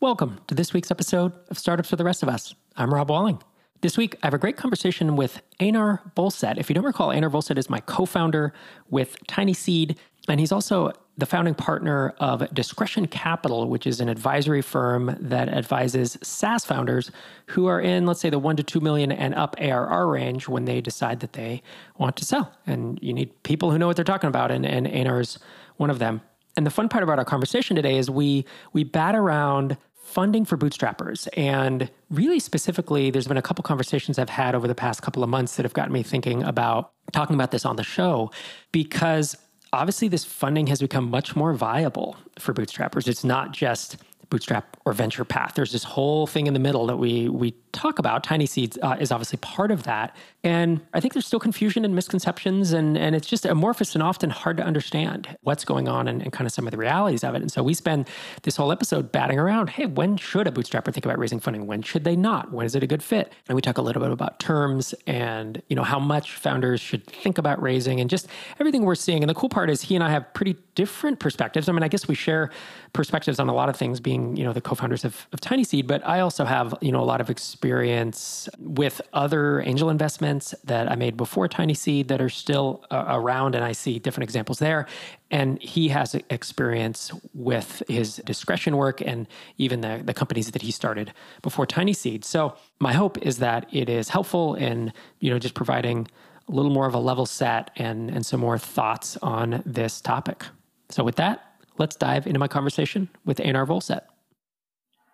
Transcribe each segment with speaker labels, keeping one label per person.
Speaker 1: Welcome to this week's episode of Startups for the Rest of Us. I'm Rob Walling. This week, I have a great conversation with Einar Vollset. If you don't recall, Einar Vollset is my co founder with Tiny Seed, and he's also the founding partner of Discretion Capital, which is an advisory firm that advises SaaS founders who are in, let's say, the one to two million and up ARR range when they decide that they want to sell. And you need people who know what they're talking about, and, and Einar's one of them. And the fun part about our conversation today is we we bat around funding for bootstrappers. And really specifically, there's been a couple conversations I've had over the past couple of months that have gotten me thinking about talking about this on the show because obviously this funding has become much more viable for bootstrappers. It's not just bootstrap or venture path. There's this whole thing in the middle that we we talk about. Tiny Seeds uh, is obviously part of that, and I think there's still confusion and misconceptions, and and it's just amorphous and often hard to understand what's going on and, and kind of some of the realities of it. And so we spend this whole episode batting around. Hey, when should a bootstrapper think about raising funding? When should they not? When is it a good fit? And we talk a little bit about terms and you know how much founders should think about raising and just everything we're seeing. And the cool part is he and I have pretty different perspectives. I mean, I guess we share perspectives on a lot of things, being you know the co-founders of, of Tiny Seed, but I also have you know a lot of experience with other angel investments that I made before Tiny Seed that are still uh, around, and I see different examples there. And he has experience with his discretion work and even the, the companies that he started before Tiny Seed. So my hope is that it is helpful in you know just providing a little more of a level set and and some more thoughts on this topic. So with that, let's dive into my conversation with Einar Vollset.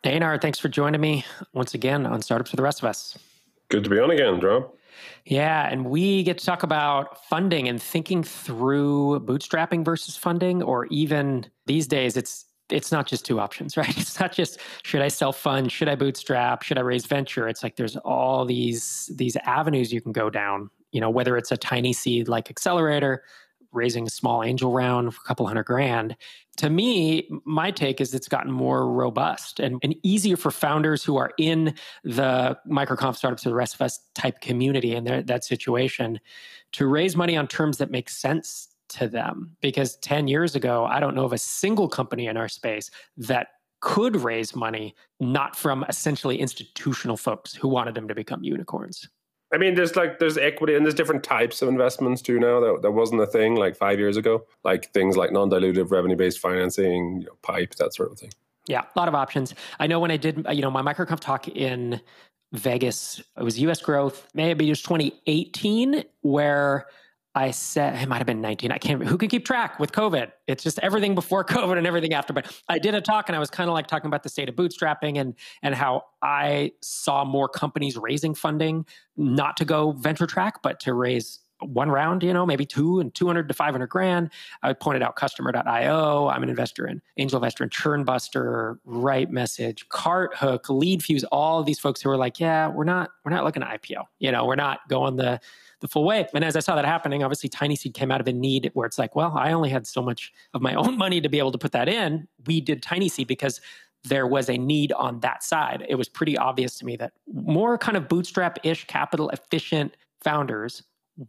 Speaker 1: Einar, thanks for joining me once again on Startups for the Rest of Us.
Speaker 2: Good to be on again, Rob.
Speaker 1: Yeah, and we get to talk about funding and thinking through bootstrapping versus funding, or even these days, it's it's not just two options, right? It's not just should I self fund, should I bootstrap, should I raise venture? It's like there's all these these avenues you can go down. You know, whether it's a tiny seed like accelerator, raising a small angel round for a couple hundred grand. To me, my take is it's gotten more robust and, and easier for founders who are in the microconf startups or the rest of us type community and that situation to raise money on terms that make sense to them. Because 10 years ago, I don't know of a single company in our space that could raise money not from essentially institutional folks who wanted them to become unicorns.
Speaker 2: I mean, there's like there's equity and there's different types of investments too now that, that wasn't a thing like five years ago. Like things like non-dilutive revenue-based financing, you know, pipe, that sort of thing.
Speaker 1: Yeah, a lot of options. I know when I did, you know, my microconf talk in Vegas, it was U.S. growth. Maybe it was 2018 where I said it might have been 19. I can't. Who can keep track with COVID? It's just everything before COVID and everything after. But I did a talk and I was kind of like talking about the state of bootstrapping and and how I saw more companies raising funding, not to go venture track, but to raise one round, you know, maybe two and 200 to 500 grand. I pointed out customer.io. I'm an investor in angel investor in Churnbuster, RightMessage, cart hook, Leadfuse, all these folks who are like, yeah, we're not, we're not looking at IPO. You know, we're not going the the full way. And as I saw that happening, obviously Tiny Seed came out of a need where it's like, well, I only had so much of my own money to be able to put that in. We did Tiny Seed because there was a need on that side. It was pretty obvious to me that more kind of bootstrap ish, capital efficient founders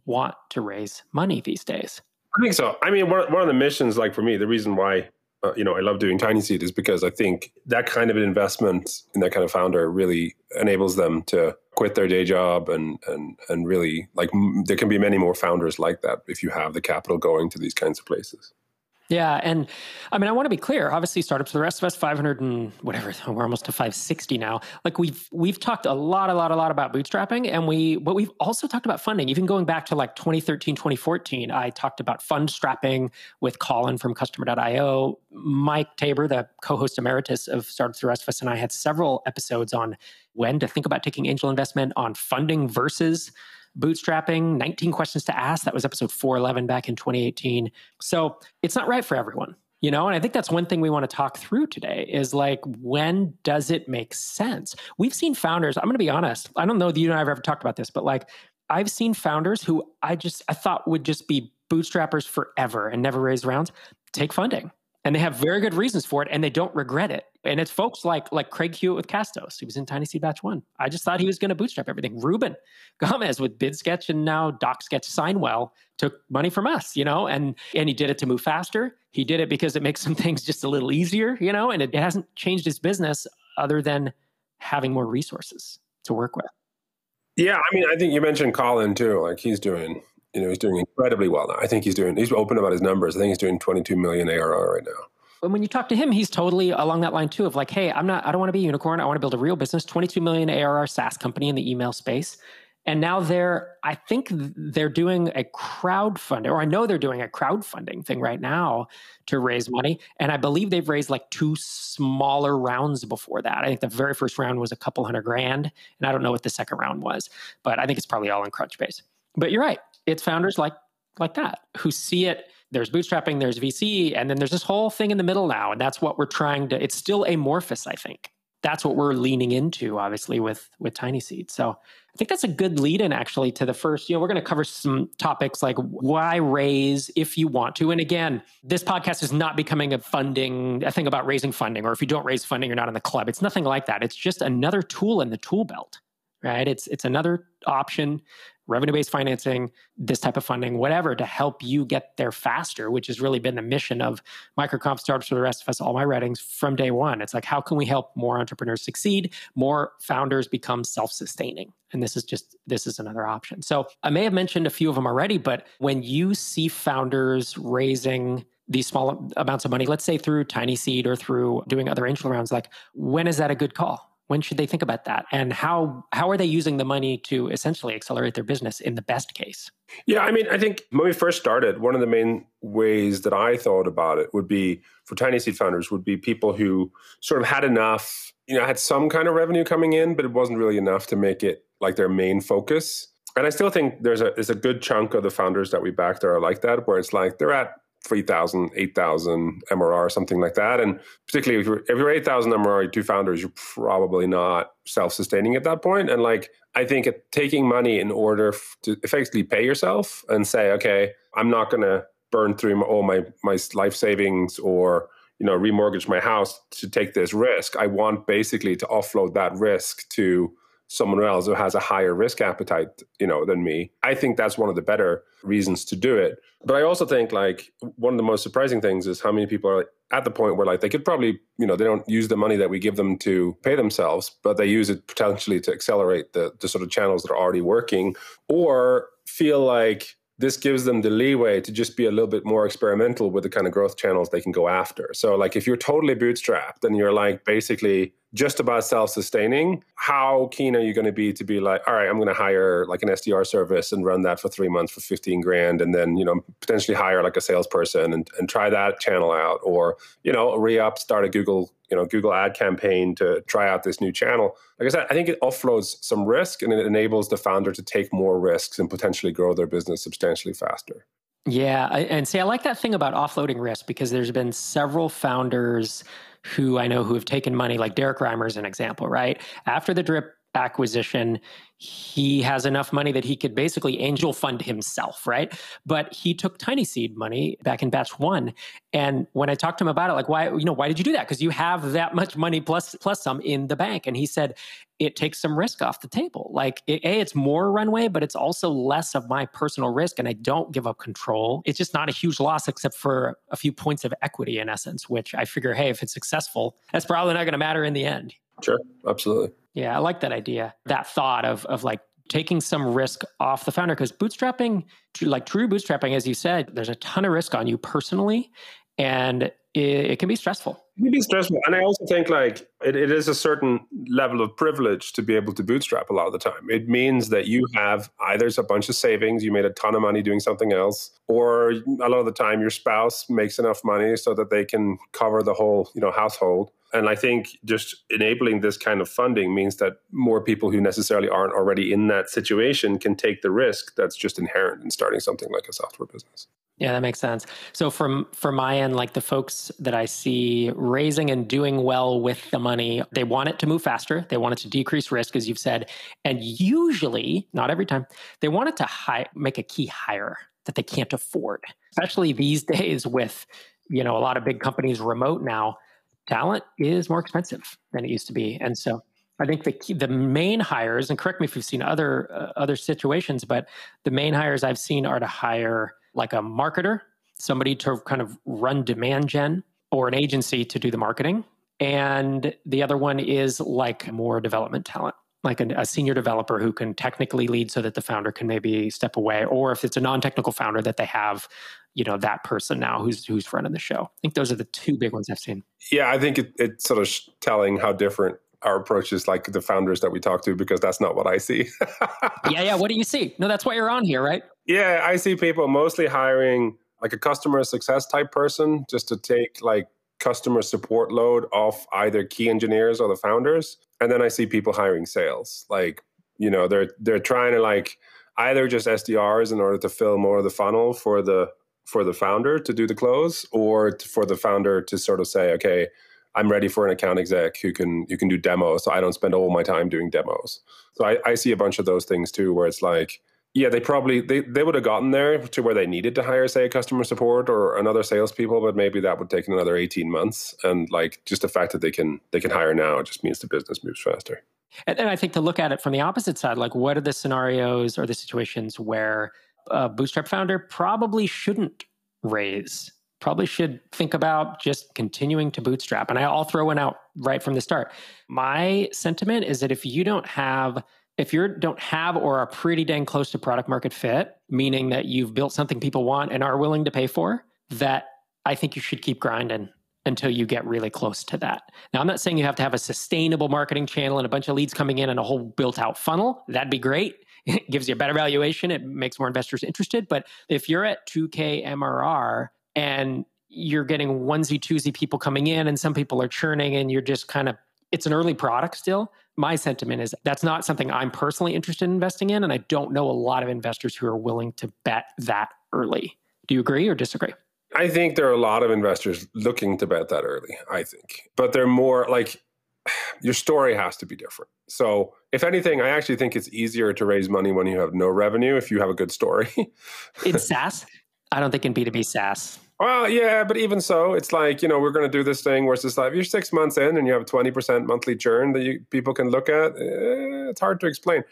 Speaker 1: want to raise money these days.
Speaker 2: I think so. I mean, one, one of the missions, like for me, the reason why uh, you know I love doing Tiny Seed is because I think that kind of an investment in that kind of founder really enables them to quit their day job and and and really like m- there can be many more founders like that if you have the capital going to these kinds of places.
Speaker 1: Yeah, and I mean, I want to be clear. Obviously, startups. The rest of us, five hundred and whatever. We're almost to five sixty now. Like we've we've talked a lot, a lot, a lot about bootstrapping, and we but we've also talked about funding. Even going back to like 2013, 2014, I talked about fund strapping with Colin from Customer.io. Mike Taber, the co-host emeritus of Startups. The rest of us, and I had several episodes on when to think about taking angel investment, on funding versus bootstrapping, 19 questions to ask. That was episode 411 back in 2018. So it's not right for everyone, you know? And I think that's one thing we want to talk through today is like, when does it make sense? We've seen founders, I'm going to be honest. I don't know that you and I have ever talked about this, but like, I've seen founders who I just, I thought would just be bootstrappers forever and never raise rounds take funding and they have very good reasons for it and they don't regret it and it's folks like like craig hewitt with castos he was in tiny seed batch one i just thought he was going to bootstrap everything ruben gomez with BidSketch and now docsketch signwell took money from us you know and and he did it to move faster he did it because it makes some things just a little easier you know and it, it hasn't changed his business other than having more resources to work with?
Speaker 2: Yeah, I mean, I think you mentioned Colin too. Like he's doing, you know, he's doing incredibly well now. I think he's doing. He's open about his numbers. I think he's doing 22 million ARR right now.
Speaker 1: But when you talk to him, he's totally along that line too of like, hey, I'm not, I don't want to be a unicorn. I want to build a real business, 22 million ARR SaaS company in the email space. And now they're, I think they're doing a crowdfunding, or I know they're doing a crowdfunding thing right now to raise money. And I believe they've raised like two smaller rounds before that. I think the very first round was a couple hundred grand. And I don't know what the second round was, but I think it's probably all in Crunchbase. But you're right. It's founders like like that who see it there's bootstrapping, there's VC, and then there's this whole thing in the middle now. And that's what we're trying to, it's still amorphous, I think. That's what we're leaning into, obviously, with with Tiny Seed. So I think that's a good lead in actually to the first. You know, we're going to cover some topics like why raise if you want to. And again, this podcast is not becoming a funding, a thing about raising funding, or if you don't raise funding, you're not in the club. It's nothing like that. It's just another tool in the tool belt right? It's it's another option revenue based financing, this type of funding, whatever, to help you get there faster, which has really been the mission of Microconf Startups for the rest of us, all my writings from day one. It's like, how can we help more entrepreneurs succeed, more founders become self sustaining? And this is just, this is another option. So I may have mentioned a few of them already, but when you see founders raising these small amounts of money, let's say through Tiny Seed or through doing other angel rounds, like when is that a good call? When should they think about that? And how how are they using the money to essentially accelerate their business in the best case?
Speaker 2: Yeah i mean i think when we first started one of the main ways that i thought about it would be for tiny seed founders would be people who sort of had enough you know had some kind of revenue coming in but it wasn't really enough to make it like their main focus. And i still think there's a there's a good chunk of the founders that we back that are like that where it's like they're at 3,000, 8,000 MRR, something like that. And particularly if you're, if you're 8,000 MRR, two founders, you're probably not self sustaining at that point. And like, I think taking money in order to effectively pay yourself and say, okay, I'm not going to burn through all my, my life savings or, you know, remortgage my house to take this risk. I want basically to offload that risk to someone else who has a higher risk appetite, you know, than me. I think that's one of the better reasons to do it. But I also think like one of the most surprising things is how many people are at the point where like they could probably, you know, they don't use the money that we give them to pay themselves, but they use it potentially to accelerate the the sort of channels that are already working or feel like this gives them the leeway to just be a little bit more experimental with the kind of growth channels they can go after. So, like, if you're totally bootstrapped and you're like basically just about self sustaining, how keen are you going to be to be like, all right, I'm going to hire like an SDR service and run that for three months for 15 grand and then, you know, potentially hire like a salesperson and, and try that channel out or, you know, re up, start a Google you know Google ad campaign to try out this new channel. Like I said, I think it offloads some risk and it enables the founder to take more risks and potentially grow their business substantially faster.
Speaker 1: Yeah, and see, I like that thing about offloading risk because there's been several founders who I know who have taken money, like Derrick Reimer is an example, right? After the drip acquisition, he has enough money that he could basically angel fund himself, right? But he took tiny seed money back in batch one. And when I talked to him about it, like, why, you know, why did you do that? Because you have that much money plus plus some in the bank. And he said, it takes some risk off the table. Like, it, A, it's more runway, but it's also less of my personal risk. And I don't give up control. It's just not a huge loss except for a few points of equity in essence, which I figure, hey, if it's successful, that's probably not going to matter in the end.
Speaker 2: Sure, absolutely.
Speaker 1: Yeah, I like that idea. That thought of of like taking some risk off the founder because bootstrapping, like true bootstrapping, as you said, there's a ton of risk on you personally, and it, it can be stressful.
Speaker 2: It can be stressful, and I also think like it, it is a certain level of privilege to be able to bootstrap a lot of the time. It means that you have either a bunch of savings, you made a ton of money doing something else, or a lot of the time your spouse makes enough money so that they can cover the whole you know household and I think just enabling this kind of funding means that more people who necessarily aren't already in that situation can take the risk that's just inherent in starting something like a software business.
Speaker 1: Yeah, that makes sense. So from from my end, like the folks that I see raising and doing well with the money, they want it to move faster. They want it to decrease risk, as you've said, and usually, not every time, they want it to make a key hire that they can't afford, especially these days with you know a lot of big companies remote now talent is more expensive than it used to be. And so I think the key, the main hires, and correct me if you've seen other uh, other situations, but the main hires I've seen are to hire like a marketer, somebody to kind of run demand gen, or an agency to do the marketing, And the other one is like more development talent, like a, a senior developer who can technically lead so that the founder can maybe step away. Or if it's a non technical founder, that they have you know that person now who's who's running the show. I think those are the two big ones I've seen.
Speaker 2: Yeah, I think it, it's sort of telling how different our approach is like the founders that we talk to because that's not what I see.
Speaker 1: yeah, yeah. What do you see? No, that's why you're on here, right?
Speaker 2: Yeah, I see people mostly hiring like a customer success type person just to take like customer support load off either key engineers or the founders. And then I see people hiring sales. Like, you know, they're they're trying to like either just SDRs in order to fill more of the funnel for the for the founder to do the close or for the founder to sort of say, okay, I'm ready for an account exec who can who can do demos, so I don't spend all my time doing demos. So I, I see a bunch of those things too, where it's like, yeah, they probably they, they would have gotten there to where they needed to hire, say, a customer support or another salespeople, but maybe that would take another 18 months. And like just the fact that they can they can hire now just means the business moves faster.
Speaker 1: And, and I think to look at it from the opposite side, like what are the scenarios or the situations where a bootstrap founder probably shouldn't raise probably should think about just continuing to bootstrap and i'll throw one out right from the start my sentiment is that if you don't have if you don't have or are pretty dang close to product market fit meaning that you've built something people want and are willing to pay for that i think you should keep grinding until you get really close to that. Now, I'm not saying you have to have a sustainable marketing channel and a bunch of leads coming in and a whole built out funnel. That'd be great. It gives you a better valuation. It makes more investors interested. But if you're at 2K MRR and you're getting onesie twosie people coming in and some people are churning and you're just kind of, it's an early product still. My sentiment is that's not something I'm personally interested in investing in. And I don't know a lot of investors who are willing to bet that early. Do you agree or disagree?
Speaker 2: I think there are a lot of investors looking to bet that early, I think. But they're more like your story has to be different. So, if anything, I actually think it's easier to raise money when you have no revenue if you have a good story.
Speaker 1: in SaaS? I don't think in B2B SaaS.
Speaker 2: Well, yeah, but even so, it's like, you know, we're going to do this thing where it's just like, you're six months in and you have 20% monthly churn that you, people can look at, eh, it's hard to explain.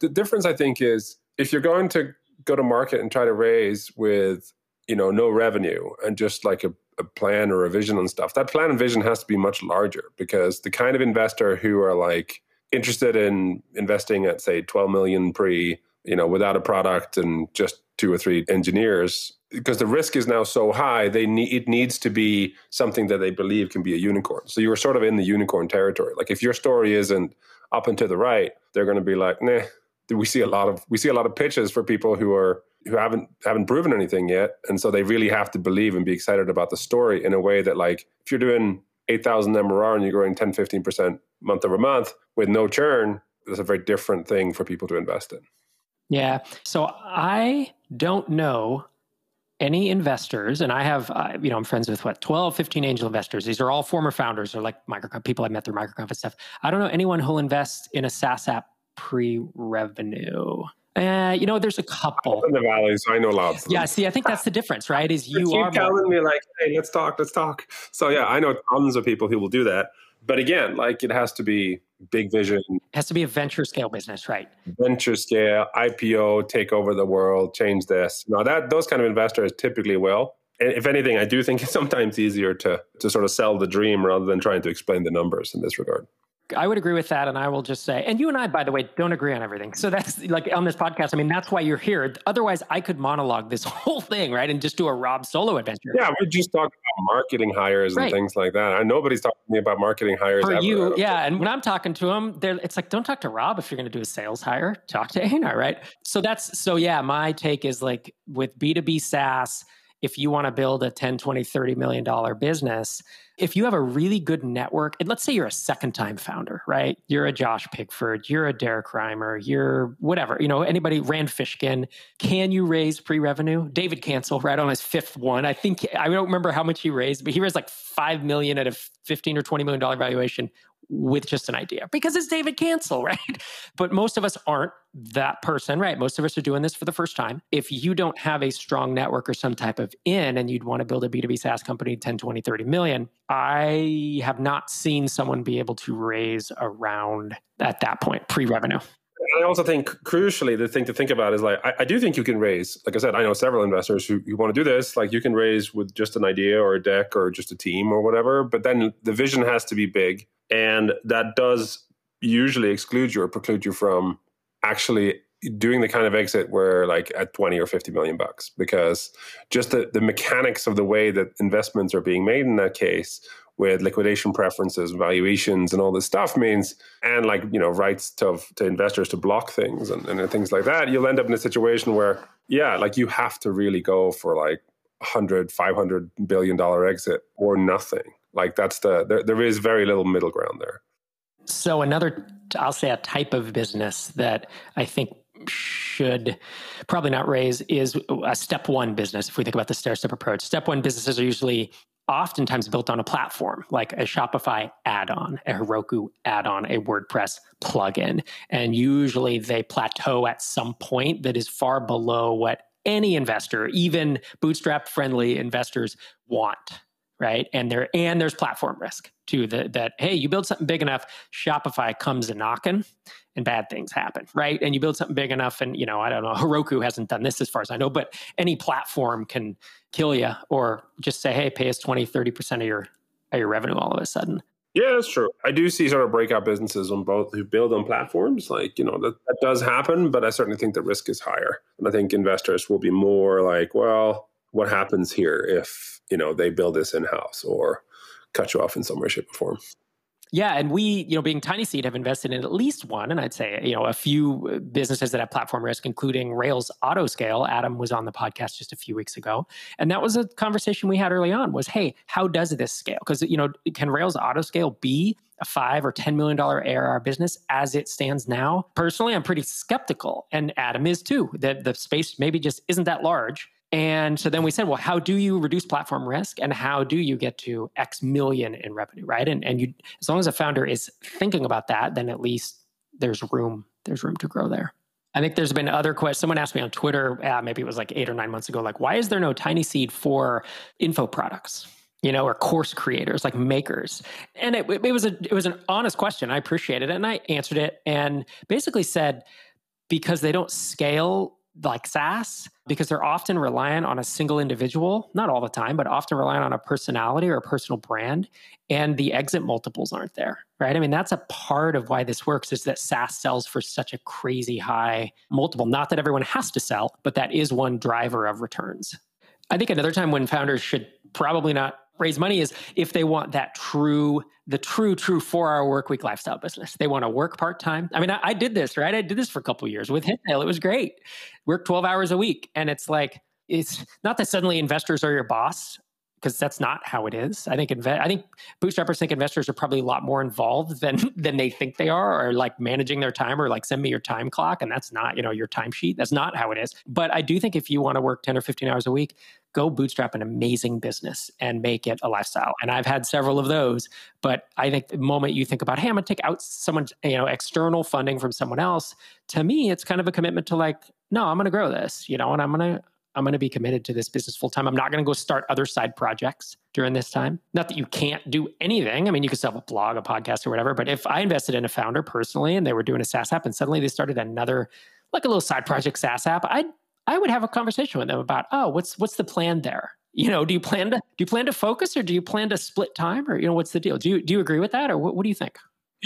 Speaker 2: The difference, I think, is if you're going to go to market and try to raise with, you know, no revenue and just like a a plan or a vision and stuff, that plan and vision has to be much larger because the kind of investor who are like interested in investing at say 12 million pre, you know, without a product and just two or three engineers, because the risk is now so high, they need it needs to be something that they believe can be a unicorn. So you are sort of in the unicorn territory. Like if your story isn't up and to the right, they're going to be like, nah. We see a lot of we see a lot of pitches for people who are who haven't haven't proven anything yet, and so they really have to believe and be excited about the story in a way that, like, if you're doing eight thousand MRR and you're growing 10, 15 percent month over month with no churn, that's a very different thing for people to invest in.
Speaker 1: Yeah. So I don't know any investors, and I have, uh, you know, I'm friends with what, 12, 15 angel investors. These are all former founders or like micro people I met through MicroConf and stuff. I don't know anyone who'll invest in a SaaS app pre revenue. Uh, you know, there's a couple
Speaker 2: in the valley, so I know lots.
Speaker 1: Yeah, see, I think that's the difference, right? Is you,
Speaker 2: you
Speaker 1: are
Speaker 2: telling me like, hey, let's talk, let's talk. So yeah, I know tons of people who will do that, but again, like it has to be big vision. It
Speaker 1: has to be a venture scale business, right?
Speaker 2: Venture scale, IPO, take over the world, change this. Now that those kind of investors typically will. And if anything, I do think it's sometimes easier to to sort of sell the dream rather than trying to explain the numbers in this regard.
Speaker 1: I would agree with that. And I will just say, and you and I, by the way, don't agree on everything. So that's like on this podcast. I mean, that's why you're here. Otherwise, I could monologue this whole thing, right? And just do a Rob solo adventure.
Speaker 2: Yeah, we just talk about marketing hires right. and things like that. And nobody's talking to me about marketing hires.
Speaker 1: For
Speaker 2: ever,
Speaker 1: you, yeah. And when I'm talking to them, it's like, don't talk to Rob if you're going to do a sales hire. Talk to Einar, right? So that's, so yeah, my take is like with B2B SaaS, if you want to build a 10, 20, 30 million dollar business, if you have a really good network, and let's say you're a second time founder, right? You're a Josh Pigford, you're a Derrick Reimer, you're whatever, you know, anybody, Rand Fishkin, can you raise pre revenue? David Cancel, right on his fifth one. I think, I don't remember how much he raised, but he raised like 5 million at a 15 or 20 million dollar valuation with just an idea because it's David Cancel, right? But most of us aren't that person, right? Most of us are doing this for the first time. If you don't have a strong network or some type of in and you'd want to build a B2B SaaS company 10, 20, 30 million, I have not seen someone be able to raise around at that point pre revenue.
Speaker 2: I also think crucially the thing to think about is like I, I, do think you can raise, like I said, I know several investors who, who want to do this. Like you can raise with just an idea or a deck or just a team or whatever, but then the vision has to be big, and that does usually exclude you or preclude you from actually doing the kind of exit where like at 20 or 50 million bucks because just the, the mechanics of the way that investments are being made in that case with liquidation preferences valuations and all this stuff means and like you know rights to, to investors to block things and, and things like that you'll end up in a situation where yeah like you have to really go for like 100 500 billion dollar exit or nothing like that's the there, there is very little middle ground there
Speaker 1: so another i'll say a type of business that i think should probably not raise is a step one business. If we think about the stair step approach, step one businesses are usually oftentimes built on a platform like a Shopify add on, a Heroku add on, a WordPress plugin. And usually they plateau at some point that is far below what any investor, even bootstrap friendly investors, want right and there and there's platform risk too that, that hey you build something big enough shopify comes a knocking and bad things happen right and you build something big enough and you know i don't know heroku hasn't done this as far as i know but any platform can kill you or just say hey pay us 20 30% of your of your revenue all of a sudden
Speaker 2: yeah, that's true. I do see sort of breakout businesses on both who build on platforms. Like, you know, that, that does happen, but I certainly think the risk is higher. And I think investors will be more like, well, what happens here if you know they build this in house or cut you off in some way, shape, or form.
Speaker 1: Yeah, and we, you know, being Tiny Seed, have invested in at least one, and I'd say, you know, a few uh, businesses that have platform risk, including Rails Autoscale. Adam was on the podcast just a few weeks ago, and that was a conversation we had early on. Was, hey, how does this scale? Because you know, can Rails Autoscale be a five or ten million dollar ARR business as it stands now? Personally, I'm pretty skeptical, and Adam is too. That the space maybe just isn't that large and so then we said, well, how do you reduce platform risk and how do you get to X million in revenue, right? And and you as long as a founder is thinking about that, then at least there's room there's room to grow there. I think there's been other questions. Someone asked me on Twitter, uh, maybe it was like eight or nine months ago, like, why is there no tiny seed for info products? You know, or course creators like makers, and it, it was a it was an honest question. I appreciated it, and I answered it, and basically said because they don't scale like SaaS because they're often reliant on a single individual, not all the time, but often reliant on a personality or a personal brand. And the exit multiples aren't there, right? I mean, that's a part of why this works is that SaaS sells for such a crazy high multiple. Not that everyone has to sell, but that is one driver of returns. I think another time when founders should probably not raise money is if they want that true the true true four hour work week lifestyle business. They want to work part-time. I mean I, I, did this right? I did this for a couple years with hittail it was great. Work 12 hours a week. And it's like it's not that suddenly investors are your boss because that's not how it is. I think inve- I think bootstrappers think investors are probably a lot more involved than than they think they are, or like managing their time, or like send me your time clock, and that's not you know your timesheet. That's not how it is. But I do think if you want to work ten or fifteen hours a week, go bootstrap an amazing business and make it a lifestyle. And I've had several of those. But I think the moment you think about, hey, I'm to take out someone, you know external funding from someone else, to me, it's kind of a commitment to like, no, I'm to grow this, you know, and I'm to I'm going to be committed to this business full time. I'm not going to go start other side projects during this time. Not that you can't do anything. I mean, you could sell a blog, a podcast, or whatever. But if I invested in a founder personally and they were doing a SaaS app and suddenly they started another, like a little side project SaaS app, I'd I would have a conversation with them about, oh, what's what's the plan there? You know, do you plan to do you plan to focus or do you plan to split time or you know what's the deal? Do you do you agree with that or what, what do you think?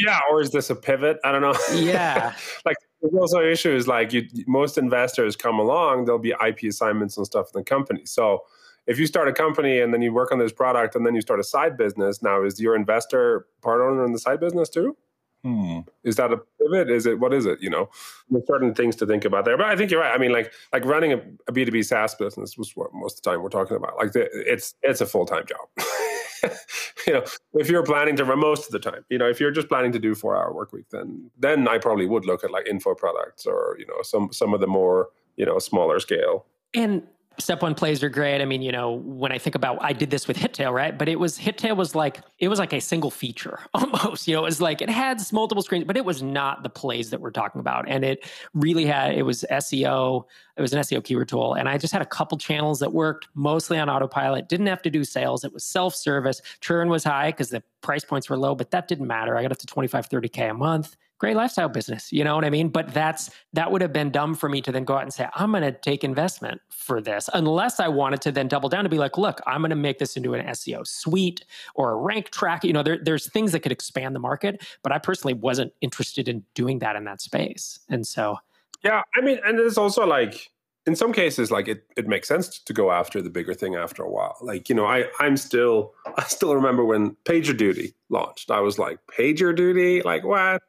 Speaker 2: Yeah, or is this a pivot? I don't know.
Speaker 1: Yeah.
Speaker 2: like there's also issues like you, most investors come along, there'll be IP assignments and stuff in the company. So if you start a company and then you work on this product and then you start a side business, now is your investor part owner in the side business too? Hmm. Is that a pivot? Is it what is it? You know, there's certain things to think about there. But I think you're right. I mean, like like running a B two B SaaS business was what most of the time we're talking about. Like the, it's it's a full time job. you know, if you're planning to run most of the time, you know, if you're just planning to do four hour work week, then then I probably would look at like info products or you know some some of the more you know smaller scale.
Speaker 1: And step one plays are great. I mean, you know, when I think about, I did this with Hittail, right? But it was Hittail was like it was like a single feature almost. You know, it was like it had multiple screens, but it was not the plays that we're talking about. And it really had it was SEO. It was an SEO keyword tool, and I just had a couple channels that worked mostly on autopilot. Didn't have to do sales. It was self service. Churn was high because the price points were low, but that didn't matter. I got up to 25, 30k a month great lifestyle business. You know what I mean? But that's that would have been dumb for me to then go out and say, I'm going to take investment for this, unless I wanted to then double down to be like, look, I'm going to make this into an SEO suite or a rank track. You know, there, there's things that could expand the market, but I personally wasn't interested in doing that in that space. And so,
Speaker 2: yeah, I mean, and it's also like in some cases, like it, it makes sense to go after the bigger thing after a while. Like, you know, I, I'm still, I still remember when PagerDuty launched. I was like, PagerDuty? Like, what?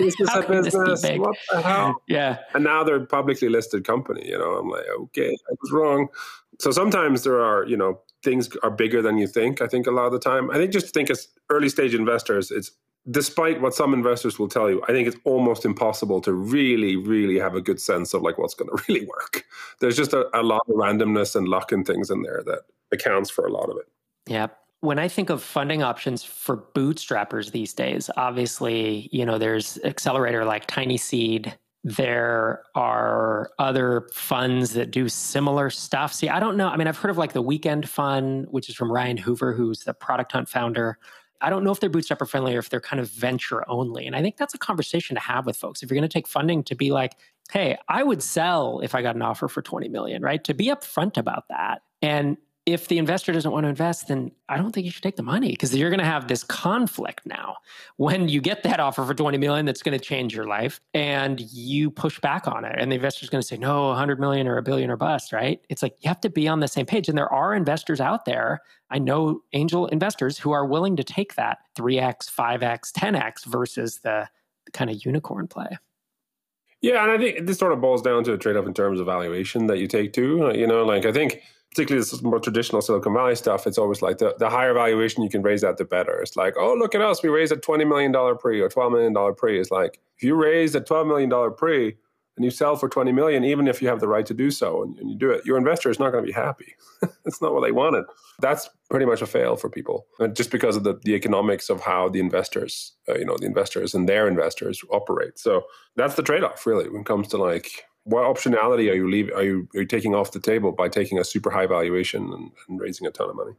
Speaker 2: Is a business? This what the hell?
Speaker 1: Yeah.
Speaker 2: And now they're a publicly listed company. You know, I'm like, okay, I was wrong. So sometimes there are, you know, things are bigger than you think. I think a lot of the time. I think just think as early stage investors, it's despite what some investors will tell you, I think it's almost impossible to really, really have a good sense of like what's going to really work. There's just a, a, lot of randomness and luck and things in there that accounts for a lot of it.
Speaker 1: Yeah. When I think of funding options for bootstrappers these days, obviously, you know, there's accelerator like Tiny Seed. There are other funds that do similar stuff. See, I don't know. I mean, I've heard of like the Weekend Fund, which is from Ryan Hoover, who's the Product Hunt founder. I don't know if they're bootstrapper friendly or if they're kind of venture only. And I think that's a conversation to have with folks. If you're going to take funding to be like, hey, I would sell if I got an offer for 20 million, right? To be upfront about that. And if the investor doesn't want to invest, then I don't think you should take the money because you're going to have this conflict now. When you get that offer for 20 million, that's going to change your life and you push back on it. And the investor's going to say, no, 100 million or a billion or bust, right? It's like you have to be on the same page. And there are investors out there. I know angel investors who are willing to take that 3x, 5x, 10x versus the kind of unicorn play.
Speaker 2: Yeah. And I think this sort of boils down to a trade off in terms of valuation that you take too. You know, like I think particularly this more traditional Silicon Valley stuff, it's always like the, the higher valuation you can raise at, the better. It's like, oh, look at us. We raised a $20 million pre or $12 million pre. It's like, if you raise a $12 million pre and you sell for 20 million, even if you have the right to do so and, and you do it, your investor is not going to be happy. That's not what they wanted. That's pretty much a fail for people. And just because of the, the economics of how the investors, uh, you know, the investors and their investors operate. So that's the trade off, really, when it comes to like what optionality are you leaving? Are you, are you taking off the table by taking a super high valuation and, and raising a ton of money?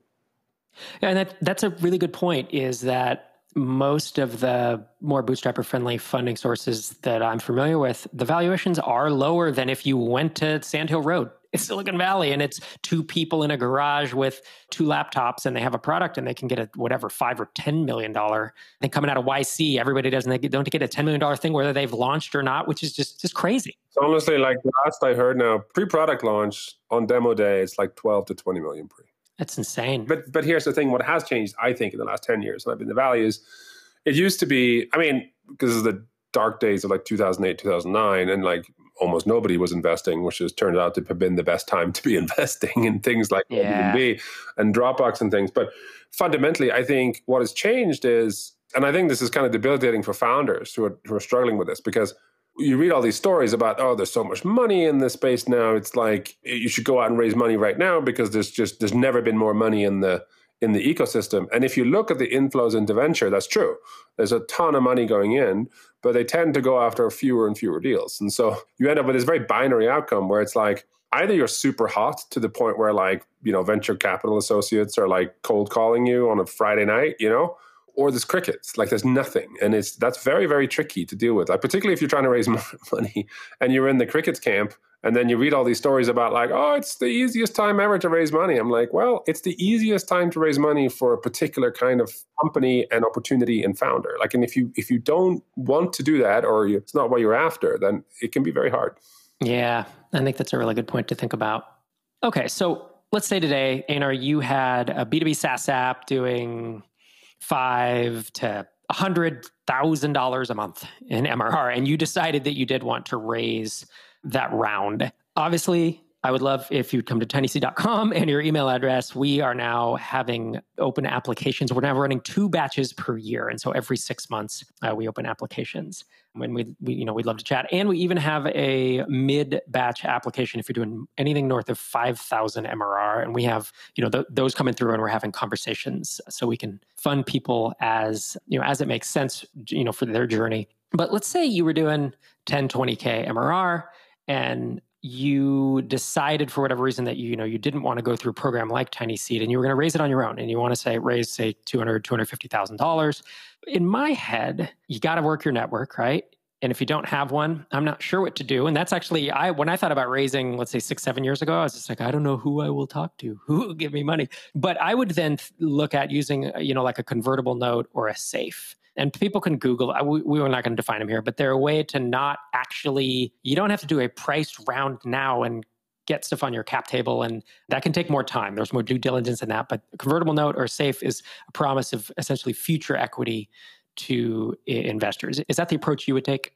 Speaker 1: Yeah, and that, that's a really good point. Is that most of the more bootstrapper friendly funding sources that I'm familiar with, the valuations are lower than if you went to Sandhill Road it's Silicon Valley and it's two people in a garage with two laptops and they have a product and they can get a whatever five or ten million dollar. And coming out of YC, everybody doesn't they don't get a ten million dollar thing whether they've launched or not, which is just just crazy.
Speaker 2: So honestly, like last I heard now, pre-product launch on demo day, it's like twelve to twenty million pre.
Speaker 1: That's insane.
Speaker 2: But but here's the thing: what has changed, I think, in the last ten years, and I've been the Valley is, it used to be. I mean, because of the dark days of like 2008 2009 and like almost nobody was investing, which has turned out to have been the best time to be investing in things like
Speaker 1: yeah.
Speaker 2: Airbnb and Dropbox and things. But fundamentally, I think what has changed is, and I think this is kind of debilitating for founders who are, who are struggling with this because you read all these stories about oh there's so much money in this space now it's like you should go out and raise money right now because there's just there's never been more money in the in the ecosystem and if you look at the inflows into venture that's true there's a ton of money going in but they tend to go after fewer and fewer deals. And so you end up with this very binary outcome where it's like either you're super hot to the point where like, you know, venture capital associates are like cold calling you on a Friday night, you know, or there's crickets, like there's nothing. And it's that's very, very tricky to deal with. Like particularly if you're trying to raise money and you're in the crickets camp and then you read all these stories about like, oh, it's the easiest time ever to raise money. I'm like, well, it's the easiest time to raise money for a particular kind of company and opportunity and founder. Like, and if you if you don't want to do that or you, it's not what you're after, then it can be very hard.
Speaker 1: Yeah, I think that's a really good point to think about. Okay, so let's say today, Einar, you had a B2B SaaS app doing five to a hundred thousand dollars a month in MRR, and you decided that you did want to raise that round. Obviously, I would love if you'd come to tinyseed.com and your email address. We are now having open applications. We're now running two batches per year. And so every six months, uh, we open applications. When we, we, you know, we'd love to chat. And we even have a mid batch application if you're doing anything north of 5,000 MRR. And we have, you know, th- those coming through and we're having conversations so we can fund people as, you know, as it makes sense, you know, for their journey. But let's say you were doing 10, 20K MRR and you decided for whatever reason that you, you know you didn't want to go through a program like tiny seed and you were going to raise it on your own and you want to say raise say 200 250000 dollars. In my head you got to work your network right? And if you don't have one i'm not sure what to do. And that's actually i when i thought about raising let's say six seven years ago i was just like i don't know who i will talk to. Who will give me money? But i would then look at using you know like a convertible note or a safe and people can Google. Uh, we, we were not going to define them here, but they're a way to not actually. You don't have to do a price round now and get stuff on your cap table, and that can take more time. There's more due diligence in that. But convertible note or safe is a promise of essentially future equity to investors. Is that the approach you would take?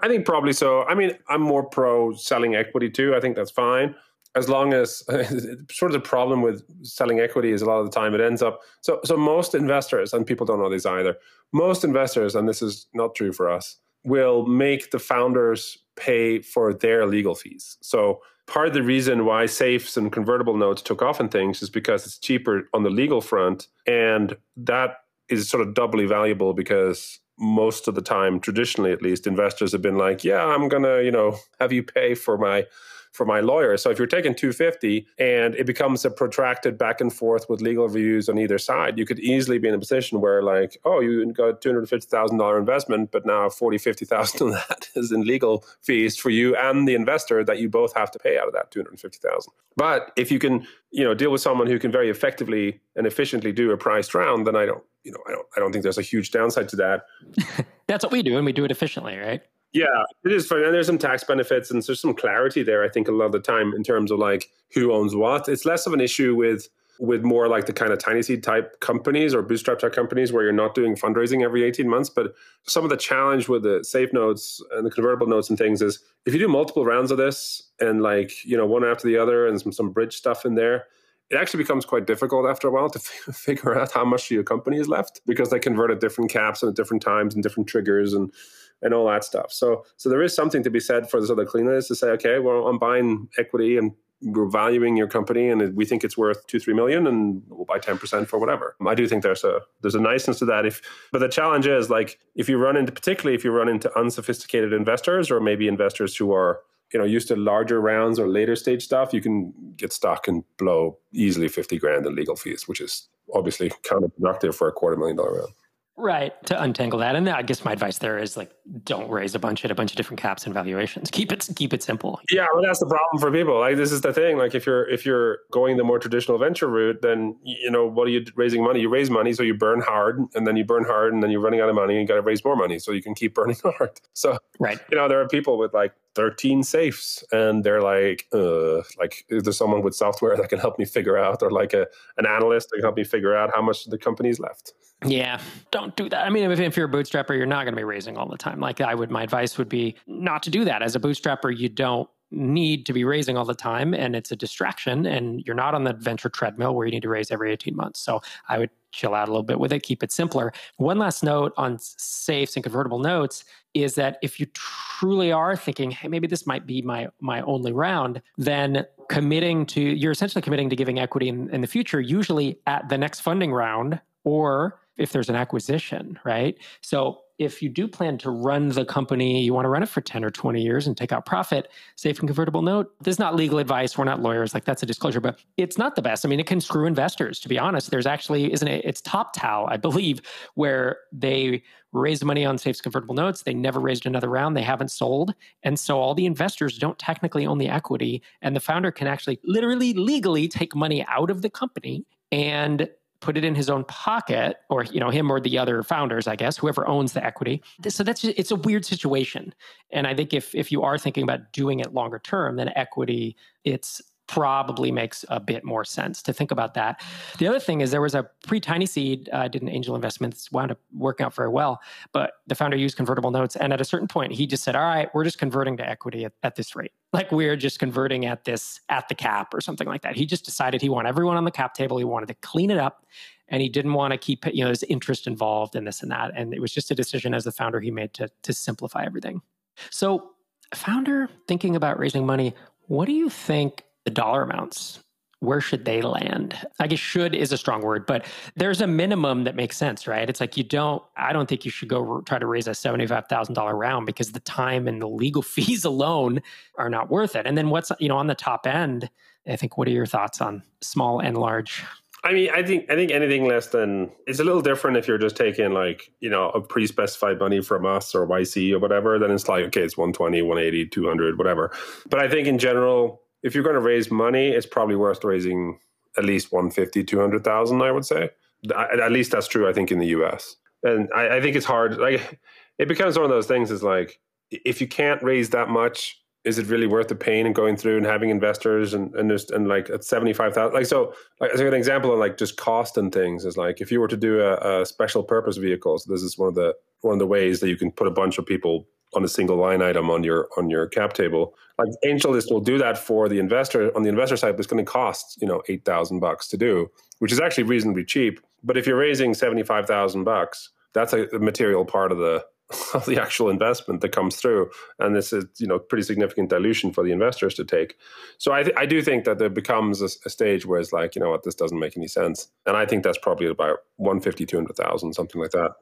Speaker 2: I think probably so. I mean, I'm more pro selling equity too. I think that's fine as long as sort of the problem with selling equity is a lot of the time it ends up so so most investors and people don't know this either most investors and this is not true for us will make the founders pay for their legal fees. So part of the reason why safes and convertible notes took off and things is because it's cheaper on the legal front and that is sort of doubly valuable because most of the time traditionally at least investors have been like yeah i'm gonna you know have you pay for my for my lawyer. So if you're taking 250 and it becomes a protracted back and forth with legal reviews on either side, you could easily be in a position where like, oh, you got $250,000 investment, but now 40, 50,000 of that is in legal fees for you and the investor that you both have to pay out of that 250,000. But if you can, you know, deal with someone who can very effectively and efficiently do a priced round, then I don't, you know, I don't, I don't think there's a huge downside to that.
Speaker 1: That's what we do, and we do it efficiently, right?
Speaker 2: Yeah, it is fun. And there's some tax benefits and there's some clarity there, I think, a lot of the time in terms of like who owns what. It's less of an issue with with more like the kind of tiny seed type companies or bootstrap type companies where you're not doing fundraising every 18 months. But some of the challenge with the safe notes and the convertible notes and things is if you do multiple rounds of this and like, you know, one after the other and some, some bridge stuff in there, it actually becomes quite difficult after a while to f- figure out how much your company is left because they convert at different caps and at different times and different triggers and and all that stuff. So so there is something to be said for the sort of cleanliness to say, okay, well, I'm buying equity and we're valuing your company and we think it's worth two three million and we'll buy 10% for whatever. I do think there's a there's a niceness to that. If but the challenge is like if you run into particularly if you run into unsophisticated investors or maybe investors who are you know used to larger rounds or later stage stuff you can get stuck and blow easily 50 grand in legal fees which is obviously counterproductive for a quarter million dollar round
Speaker 1: Right. To untangle that. And I guess my advice there is like don't raise a bunch at a bunch of different caps and valuations. Keep it keep it simple.
Speaker 2: Yeah, well that's the problem for people. Like this is the thing. Like if you're if you're going the more traditional venture route, then you know, what are you raising money? You raise money so you burn hard and then you burn hard and then you're running out of money and you gotta raise more money so you can keep burning hard. So
Speaker 1: right.
Speaker 2: you know, there are people with like 13 safes and they're like uh like is there someone with software that can help me figure out or like a an analyst that can help me figure out how much the company's left
Speaker 1: yeah, don't do that. I mean, if, if you're a bootstrapper, you're not going to be raising all the time. Like I would, my advice would be not to do that. As a bootstrapper, you don't need to be raising all the time and it's a distraction and you're not on the venture treadmill where you need to raise every 18 months. So I would chill out a little bit with it, keep it simpler. One last note on safes and convertible notes is that if you truly are thinking, hey, maybe this might be my my only round, then committing to you're essentially committing to giving equity in, in the future, usually at the next funding round or if there's an acquisition, right? So if you do plan to run the company, you want to run it for 10 or 20 years and take out profit, safe and convertible note. This is not legal advice. We're not lawyers. Like that's a disclosure, but it's not the best. I mean, it can screw investors, to be honest. There's actually, isn't it? It's TopTal, I believe, where they raised money on safe convertible notes. They never raised another round. They haven't sold. And so all the investors don't technically own the equity. And the founder can actually literally legally take money out of the company and put it in his own pocket or you know him or the other founders i guess whoever owns the equity. So that's it's a weird situation. And i think if if you are thinking about doing it longer term then equity it's probably makes a bit more sense to think about that. The other thing is there was a pre tiny seed, uh, did an angel investment that's wound up working out very well, but the founder used convertible notes. And at a certain point, he just said, all right, we're just converting to equity at, at this rate. Like we're just converting at this, at the cap or something like that. He just decided he wanted everyone on the cap table. He wanted to clean it up and he didn't want to keep, you know, his interest involved in this and that. And it was just a decision as the founder he made to, to simplify everything. So founder thinking about raising money, what do you think the dollar amounts where should they land? I guess should is a strong word, but there's a minimum that makes sense, right? It's like you don't, I don't think you should go try to raise a $75,000 round because the time and the legal fees alone are not worth it. And then what's, you know, on the top end, I think, what are your thoughts on small and large?
Speaker 2: I mean, I think I think anything less than it's a little different if you're just taking like, you know, a pre-specified money from us or YC or whatever, then it's like, okay, it's 120, 180, 200, whatever. But I think in general, if you're going to raise money, it's probably worth raising at least 150, 200,000, I would say. At least that's true, I think, in the US. And I, I think it's hard. Like, it becomes one of those things is like, if you can't raise that much, is it really worth the pain and going through and having investors and and just and like at seventy five thousand like so like as an example of like just cost and things is like if you were to do a, a, special purpose vehicle so this is one of the one of the ways that you can put a bunch of people on a single line item on your on your cap table. Like AngelList will do that for the investor on the investor side, but it's going to cost you know eight thousand bucks to do, which is actually reasonably cheap. But if you're raising seventy five thousand bucks, that's a, a material part of the of the actual investment that comes through, and this is you know pretty significant dilution for the investors to take. So I th- I do think that there becomes a, a, stage where it's like you know what this doesn't make any sense, and I think that's probably about 150, 200,000, something like that.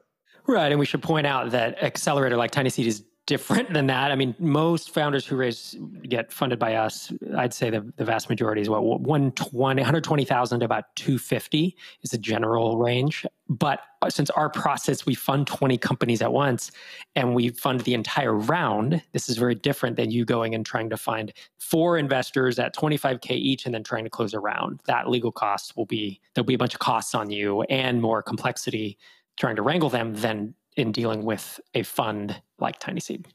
Speaker 1: Right, and we should point out that accelerator like Tiny Seed is different than that. I mean, most founders who raise get funded by us. I'd say the, the vast majority is what 120, 120,000 to about 250 is a general range. But uh, since our process, we fund 20 companies at once and we fund the entire round. This is very different than you going and trying to find four investors at 25K each and then trying to close a round. That legal cost will be, there'll be a bunch of costs on you and more complexity trying to wrangle them than in dealing with a fund like Tiny Seed.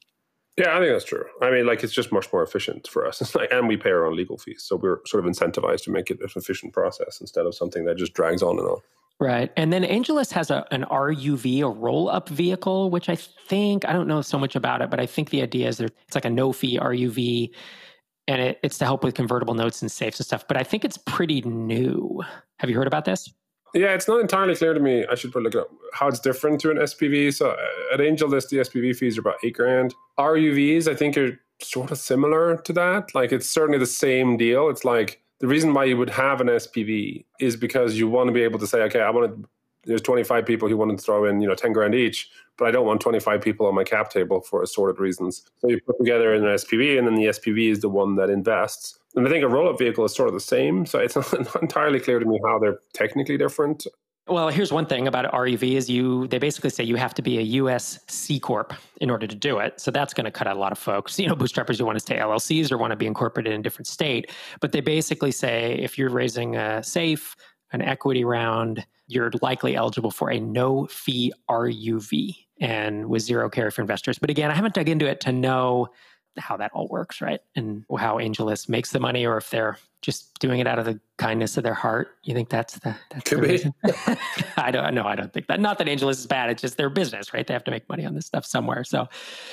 Speaker 2: Yeah, I think that's true. I mean, like it's just much more efficient for us. It's like, and we pay our own legal fees, so we're sort of incentivized to make it an efficient process instead of something that just drags on and on.
Speaker 1: Right, and then AngelList has a, an RUV, a roll-up vehicle, which I think I don't know so much about it, but I think the idea is that it's like a no-fee RUV, and it, it's to help with convertible notes and safes and stuff. But I think it's pretty new. Have you heard about this?
Speaker 2: Yeah, it's not entirely clear to me. I should probably look at how it's different to an SPV. So uh, at AngelList, the SPV fees are about eight grand. RUVs, I think, are sort of similar to that. Like it's certainly the same deal. It's like the reason why you would have an SPV is because you want to be able to say, okay, I want to. There's 25 people who want to throw in, you know, 10 grand each, but I don't want 25 people on my cap table for assorted reasons. So you put together an SPV, and then the SPV is the one that invests and I think a roll up vehicle is sort of the same. So it's not entirely clear to me how they're technically different.
Speaker 1: Well, here's one thing about RUV is you they basically say you have to be a US C corp in order to do it. So that's going to cut out a lot of folks. You know, bootstrappers who want to stay LLCs or want to be incorporated in a different state, but they basically say if you're raising a safe, an equity round, you're likely eligible for a no fee RUV and with zero carry for investors. But again, I haven't dug into it to know how that all works, right? And how AngelList makes the money, or if they're just doing it out of the kindness of their heart. You think that's the that's
Speaker 2: Could
Speaker 1: the
Speaker 2: be.
Speaker 1: reason? I don't know. I don't think that. Not that AngelList is bad. It's just their business, right? They have to make money on this stuff somewhere. So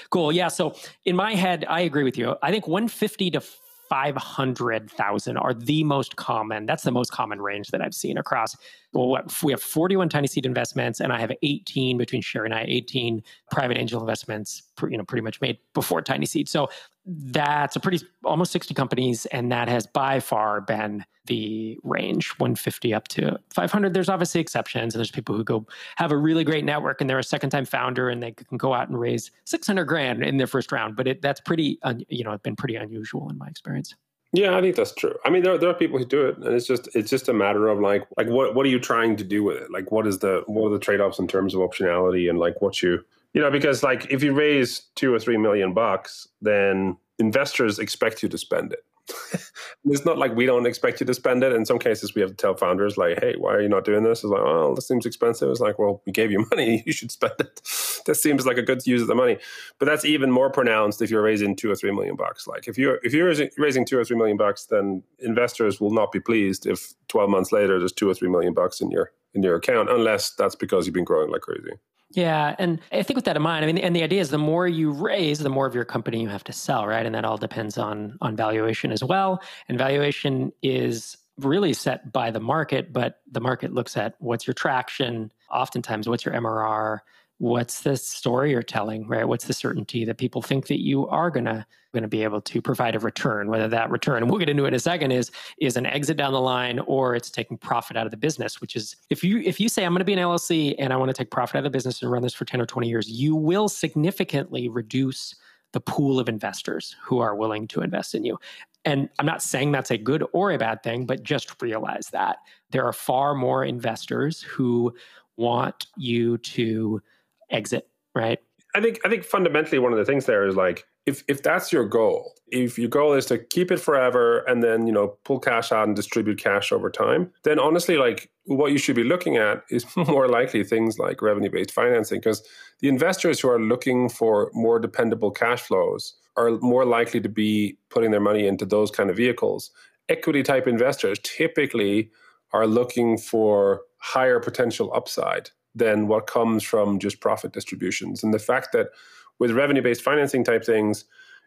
Speaker 1: cool. Yeah. So in my head, I agree with you. I think 150 to 500,000 are the most common. That's the most common range that I've seen across. Well, what, we have 41 tiny seed investments, and I have 18 between Sherry and I, 18 private angel investments, you know, pretty much made before tiny seed. So that's a pretty almost 60 companies, and that has by far been the range 150 up to 500. There's obviously exceptions, and there's people who go have a really great network and they're a second time founder and they can go out and raise 600 grand in their first round. But it, that's pretty, you know, been pretty unusual in my experience.
Speaker 2: Yeah, I think that's true. I mean, there, there are people who do it, and it's just it's just a matter of like like what what are you trying to do with it? Like, what is the what are the trade offs in terms of optionality and like what you you know because like if you raise two or three million bucks, then investors expect you to spend it. it's not like we don't expect you to spend it. In some cases, we have to tell founders, like, hey, why are you not doing this? It's like, oh, this seems expensive. It's like, well, we gave you money. You should spend it. That seems like a good use of the money. But that's even more pronounced if you're raising two or three million bucks. Like if you're if you're raising two or three million bucks, then investors will not be pleased if 12 months later there's two or three million bucks in your in your account, unless that's because you've been growing like crazy.
Speaker 1: Yeah, and I think with that in mind, I mean, and the idea is the more you raise, the more of your company you have to sell, right? And that all depends on on valuation as well. And valuation is really set by the market, but the market looks at what's your traction, oftentimes what's your MRR, what's the story you're telling right? What's the certainty that people think that you are going to be able to provide a return? Whether that return and we'll get into it in a second is is an exit down the line or it's taking profit out of the business which is if you if you say i'm to be an llc and i want to take profit out of the business and run this for 10 or 20 years you will significantly reduce the pool of investors who are willing to invest in you. And i'm not saying that's a good or a bad thing but just realize that. There are far more investors who want you to exit, right?
Speaker 2: I think I think fundamentally one of the things there is like if if that's your goal, if your goal is to keep it forever and then you know pull cash out and distribute cash over time, then honestly, like what you should be looking at is more likely things like revenue based financing because the investors who are looking for more dependable cash flows are more likely to be putting their money into those kind of vehicles. Equity type investors typically are looking for higher potential upside than what comes from just profit distributions. And the fact that with revenue based financing type things,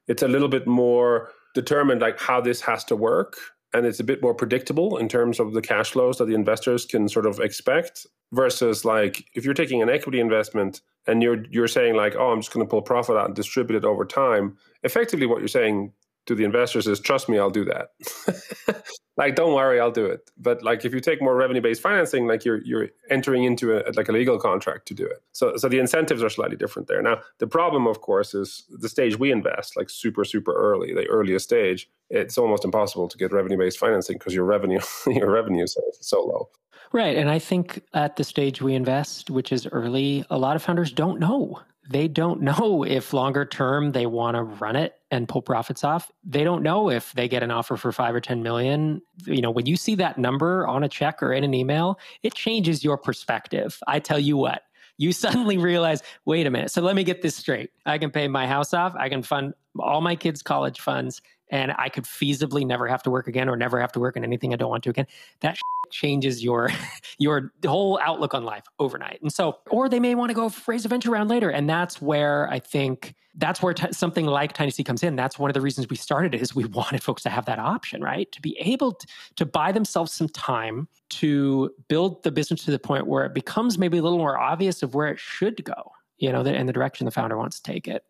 Speaker 2: it's a little bit more determined like how this has to work and it's a bit more predictable in terms of the cash flows that the investors can sort of expect versus like if you're taking an equity investment and you're you're saying like oh I'm just going to pull profit out and distribute it over time effectively what you're saying to the investors is trust me i'll do that like don't worry i'll do it. But like if you take more revenue based financing like you're you're entering into a like a legal contract to do it. So so the incentives are slightly different there. Now the problem of course is the stage we invest like super super early the earliest stage it's almost impossible to get revenue based financing because your revenue your revenue is so low.
Speaker 1: Right. And I think at the stage we invest, which is early, a lot of founders don't know they don't know if longer term they want to run it and pull profits off. They don't know if they get an offer for five or 10 million. You know, when you see that number on a check or in an email, it changes your perspective. I tell you what, you suddenly realize, wait a minute. So let me get this straight. I can pay my house off. I can fund all my kids' college funds and I could feasibly never have to work again or never have to work in anything I don't want to again. That changes your your whole outlook on life overnight. And so, or they may want to go raise a venture round later, and that's where I think that's where t- something like Tiny Seed comes in. That's one of the reasons we started it is we wanted folks to have that option, right? To be able to, to buy themselves some time to build the business to the point where it becomes maybe a little more obvious of where it should go, you know, and the direction the founder wants to take it.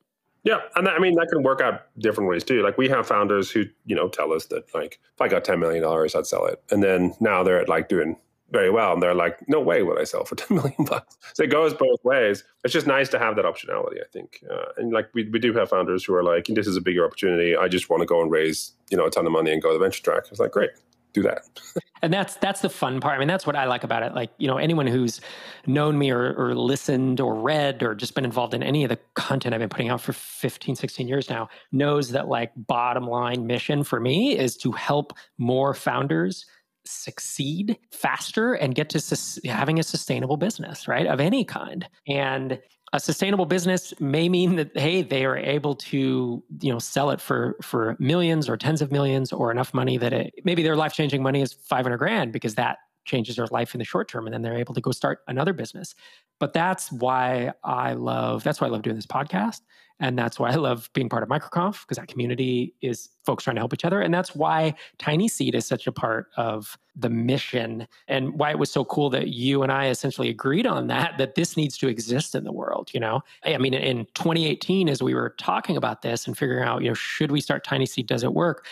Speaker 2: Yeah, and I mean that can work out different ways too. Like we have founders who you know tell us that like if I got ten million dollars, I'd sell it, and then now they're at like doing very well, and they're like, no way would I sell for ten million bucks. So it goes both ways. It's just nice to have that optionality, I think. Uh, and like we we do have founders who are like, this is a bigger opportunity. I just want to go and raise you know a ton of money and go the venture track. It's like great, do that.
Speaker 1: and that's that's the fun part. I mean, that's what I like about it. Like, you know, anyone who's known me or, or listened or read or just been involved in any of the content I've been putting out for 15, 16 years now knows that like bottom line mission for me is to help more founders succeed faster and get to sus- having a sustainable business, right? Of any kind. And a sustainable business may mean that hey they are able to you know sell it for for millions or tens of millions or enough money that it maybe their life changing money is 500 grand because that changes their life in the short term and then they're able to go start another business. But that's why i love that's why i love doing this podcast and that's why I love being part of MicroConf because that community is folks trying to help each other. And that's why Tiny Seed is such a part of the mission and why it was so cool that you and I essentially agreed on that, that this needs to exist in the world. You know, I mean, in 2018, as we were talking about this and figuring out, you know, should we start Tiny Seed? Does it work?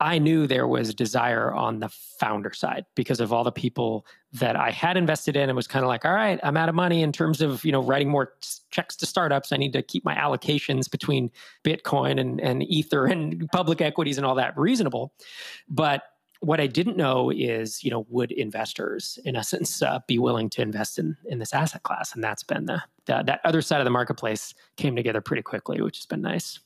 Speaker 1: I knew there was desire on the founder side because of all the people that I had invested in and was kind of like, all right, I'm out of money in terms of, you know, writing more checks to startups. I need to keep my allocations between Bitcoin and, and Ether and public equities and all that reasonable. But what I didn't know is, you know, would investors, in essence, uh, be willing to invest in in this asset class? And that's been the, the, that other side of the marketplace came together pretty quickly, which has been nice.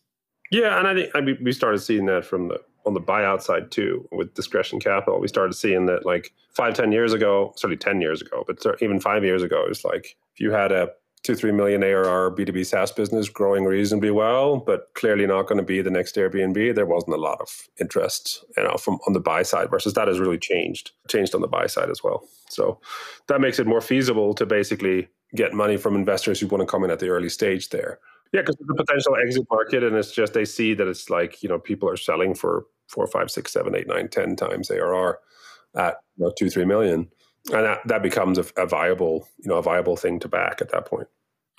Speaker 2: Yeah, and I think I mean, we started seeing that from the on the buyout side too with discretion capital. We started seeing that like five, ten years ago, certainly ten years ago, but even five years ago, it's like if you had a two, three million ARR B2B SaaS business growing reasonably well, but clearly not going to be the next Airbnb, there wasn't a lot of interest, you know, from on the buy side versus that has really changed, changed on the buy side as well. So that makes it more feasible to basically get money from investors who want to come in at the early stage there. Yeah, because it's a potential exit market, and it's just they see that it's like you know people are selling for four, five, six, seven, eight, nine, ten times ARR at you know, two, three million, and that, that becomes a, a viable you know a viable thing to back at that point.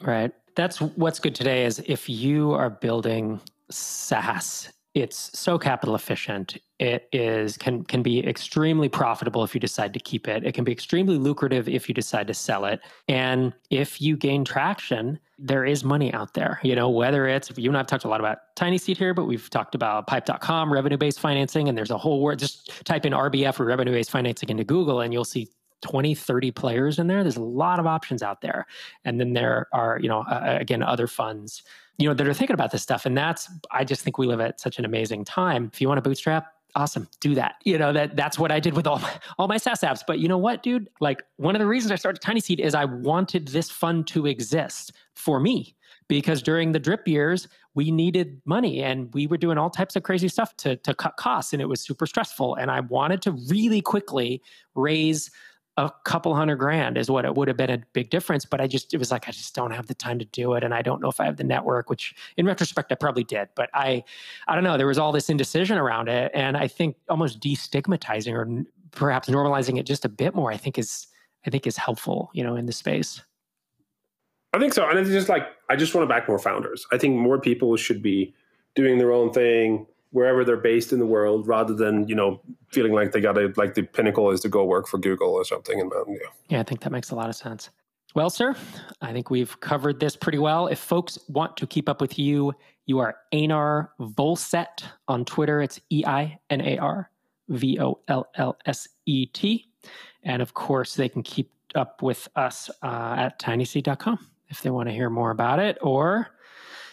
Speaker 1: Right. That's what's good today is if you are building SaaS, it's so capital efficient. It is can can be extremely profitable if you decide to keep it. It can be extremely lucrative if you decide to sell it. And if you gain traction, there is money out there. You know, whether it's you and I've talked a lot about tiny seed here, but we've talked about pipe.com, revenue-based financing, and there's a whole word. Just type in RBF or revenue-based financing into Google and you'll see 20 30 players in there there's a lot of options out there. And then there are you know uh, again other funds you know that are thinking about this stuff. And that's i just think we live at such an amazing time. If you want to bootstrap awesome do that. You know that that's what i did with all my, all my saas apps. But you know what dude? Like one of the reasons i started tiny seed is i wanted this fund to exist for me. Because during the drip years we needed money and we were doing all types of crazy stuff to, to cut costs. And it was super stressful. And i wanted to really quickly raise a couple hundred grand is what it would have been a big difference. But I just, it was like, I just don't have the time to do it. And I don't know if I have the network, which in retrospect, I probably did. But I, I don't know, there was all this indecision around it. And I think almost destigmatizing or perhaps normalizing it just a bit more, I think is, I think is helpful, you know, in the space.
Speaker 2: I think so. And it's just like, I just want to back more founders. I think more people should be doing their own thing wherever they're based in the world rather than you know feeling like they got to like the pinnacle is to go work for google or something in mountain view.
Speaker 1: Yeah i think that makes a lot of sense. Well sir i think we've covered this pretty well. If folks want to keep up with you you are Einar Vollset on twitter. It's e-i-n-a-r v-o-l-l-s-e-t and of course they can keep up with us uh, at tinyseed.com if they want to hear more about it or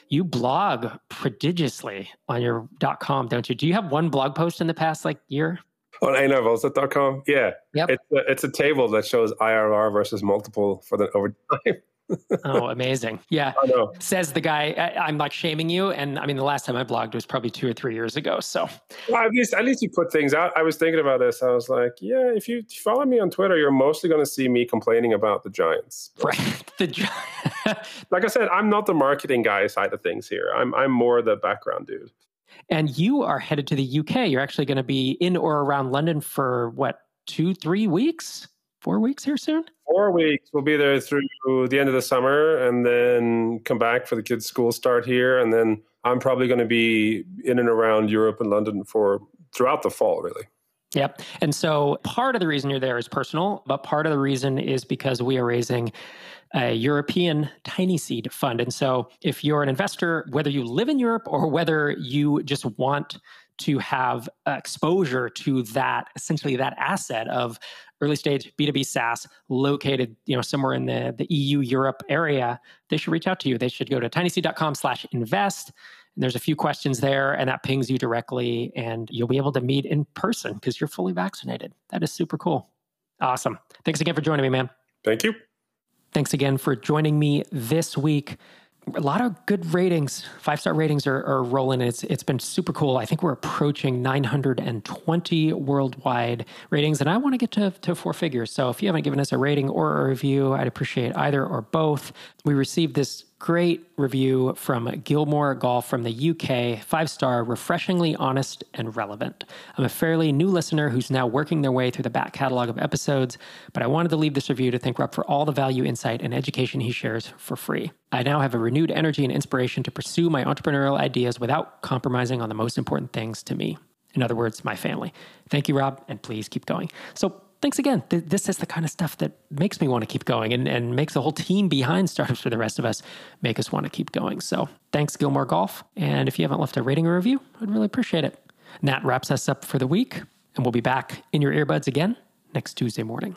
Speaker 1: you blog prodigiously on your .com, don't you? Do you have one blog post in the past like year?
Speaker 2: On einarvollset.com? Yeah.
Speaker 1: Yep.
Speaker 2: It's a, it's a table that shows IRR versus multiple for the over time.
Speaker 1: oh, amazing. Yeah. Says the guy, I, am like shaming you. And I mean, the last time I blogged was probably two or three years ago. So
Speaker 2: well, at least, at least you put things out. I was thinking about this. I was like, yeah, if you follow me on Twitter, you're mostly going to see me complaining about the Giants.
Speaker 1: Right. The
Speaker 2: like I said, I'm not the marketing guy side of things here. I'm, I'm more the background dude.
Speaker 1: And you are headed to the UK. You're actually going to be in or around London for what, two, three weeks? Four weeks here soon?
Speaker 2: Four weeks. We'll be there through the end of the summer and then come back for the kids' school start here. And then I'm probably going to be in and around Europe and London for throughout the fall, really.
Speaker 1: Yep. And so part of the reason you're there is personal, but part of the reason is because we are raising a European tiny seed fund. And so if you're an investor, whether you live in Europe or whether you just want to have exposure to that essentially that asset of early stage B2B SaaS located, you know, somewhere in the, the EU Europe area, they should reach out to you. They should go to tinyseed.com slash invest. And there's a few questions there and that pings you directly and you'll be able to meet in person because you're fully vaccinated. That is super cool. Awesome. Thanks again for joining me, man.
Speaker 2: Thank you.
Speaker 1: Thanks again for joining me this week a lot of good ratings. Five star ratings are, are rolling. It's it's been super cool. I think we're approaching 920 worldwide ratings, and I want to get to, to four figures. So if you haven't given us a rating or a review, I'd appreciate either or both. We received this great review from Gilmore Golf from the UK. Five star, refreshingly honest and relevant. I'm a fairly new listener who's now working their way through the back catalog of episodes, but I wanted to leave this review to thank Rob for all the value, insight, and education he shares for free. I now have a renewed energy and inspiration to pursue my entrepreneurial ideas without compromising on the most important things to me. In other words, my family. Thank you, Rob, and please keep going. So, thanks again. This is the kind of stuff that makes me want to keep going and, and makes the whole team behind Startups for the rest of us make us want to keep going. So thanks, Gilmore Golf. And if you haven't left a rating or review, I'd really appreciate it. And that wraps us up for the week. And we'll be back in your earbuds again next Tuesday morning.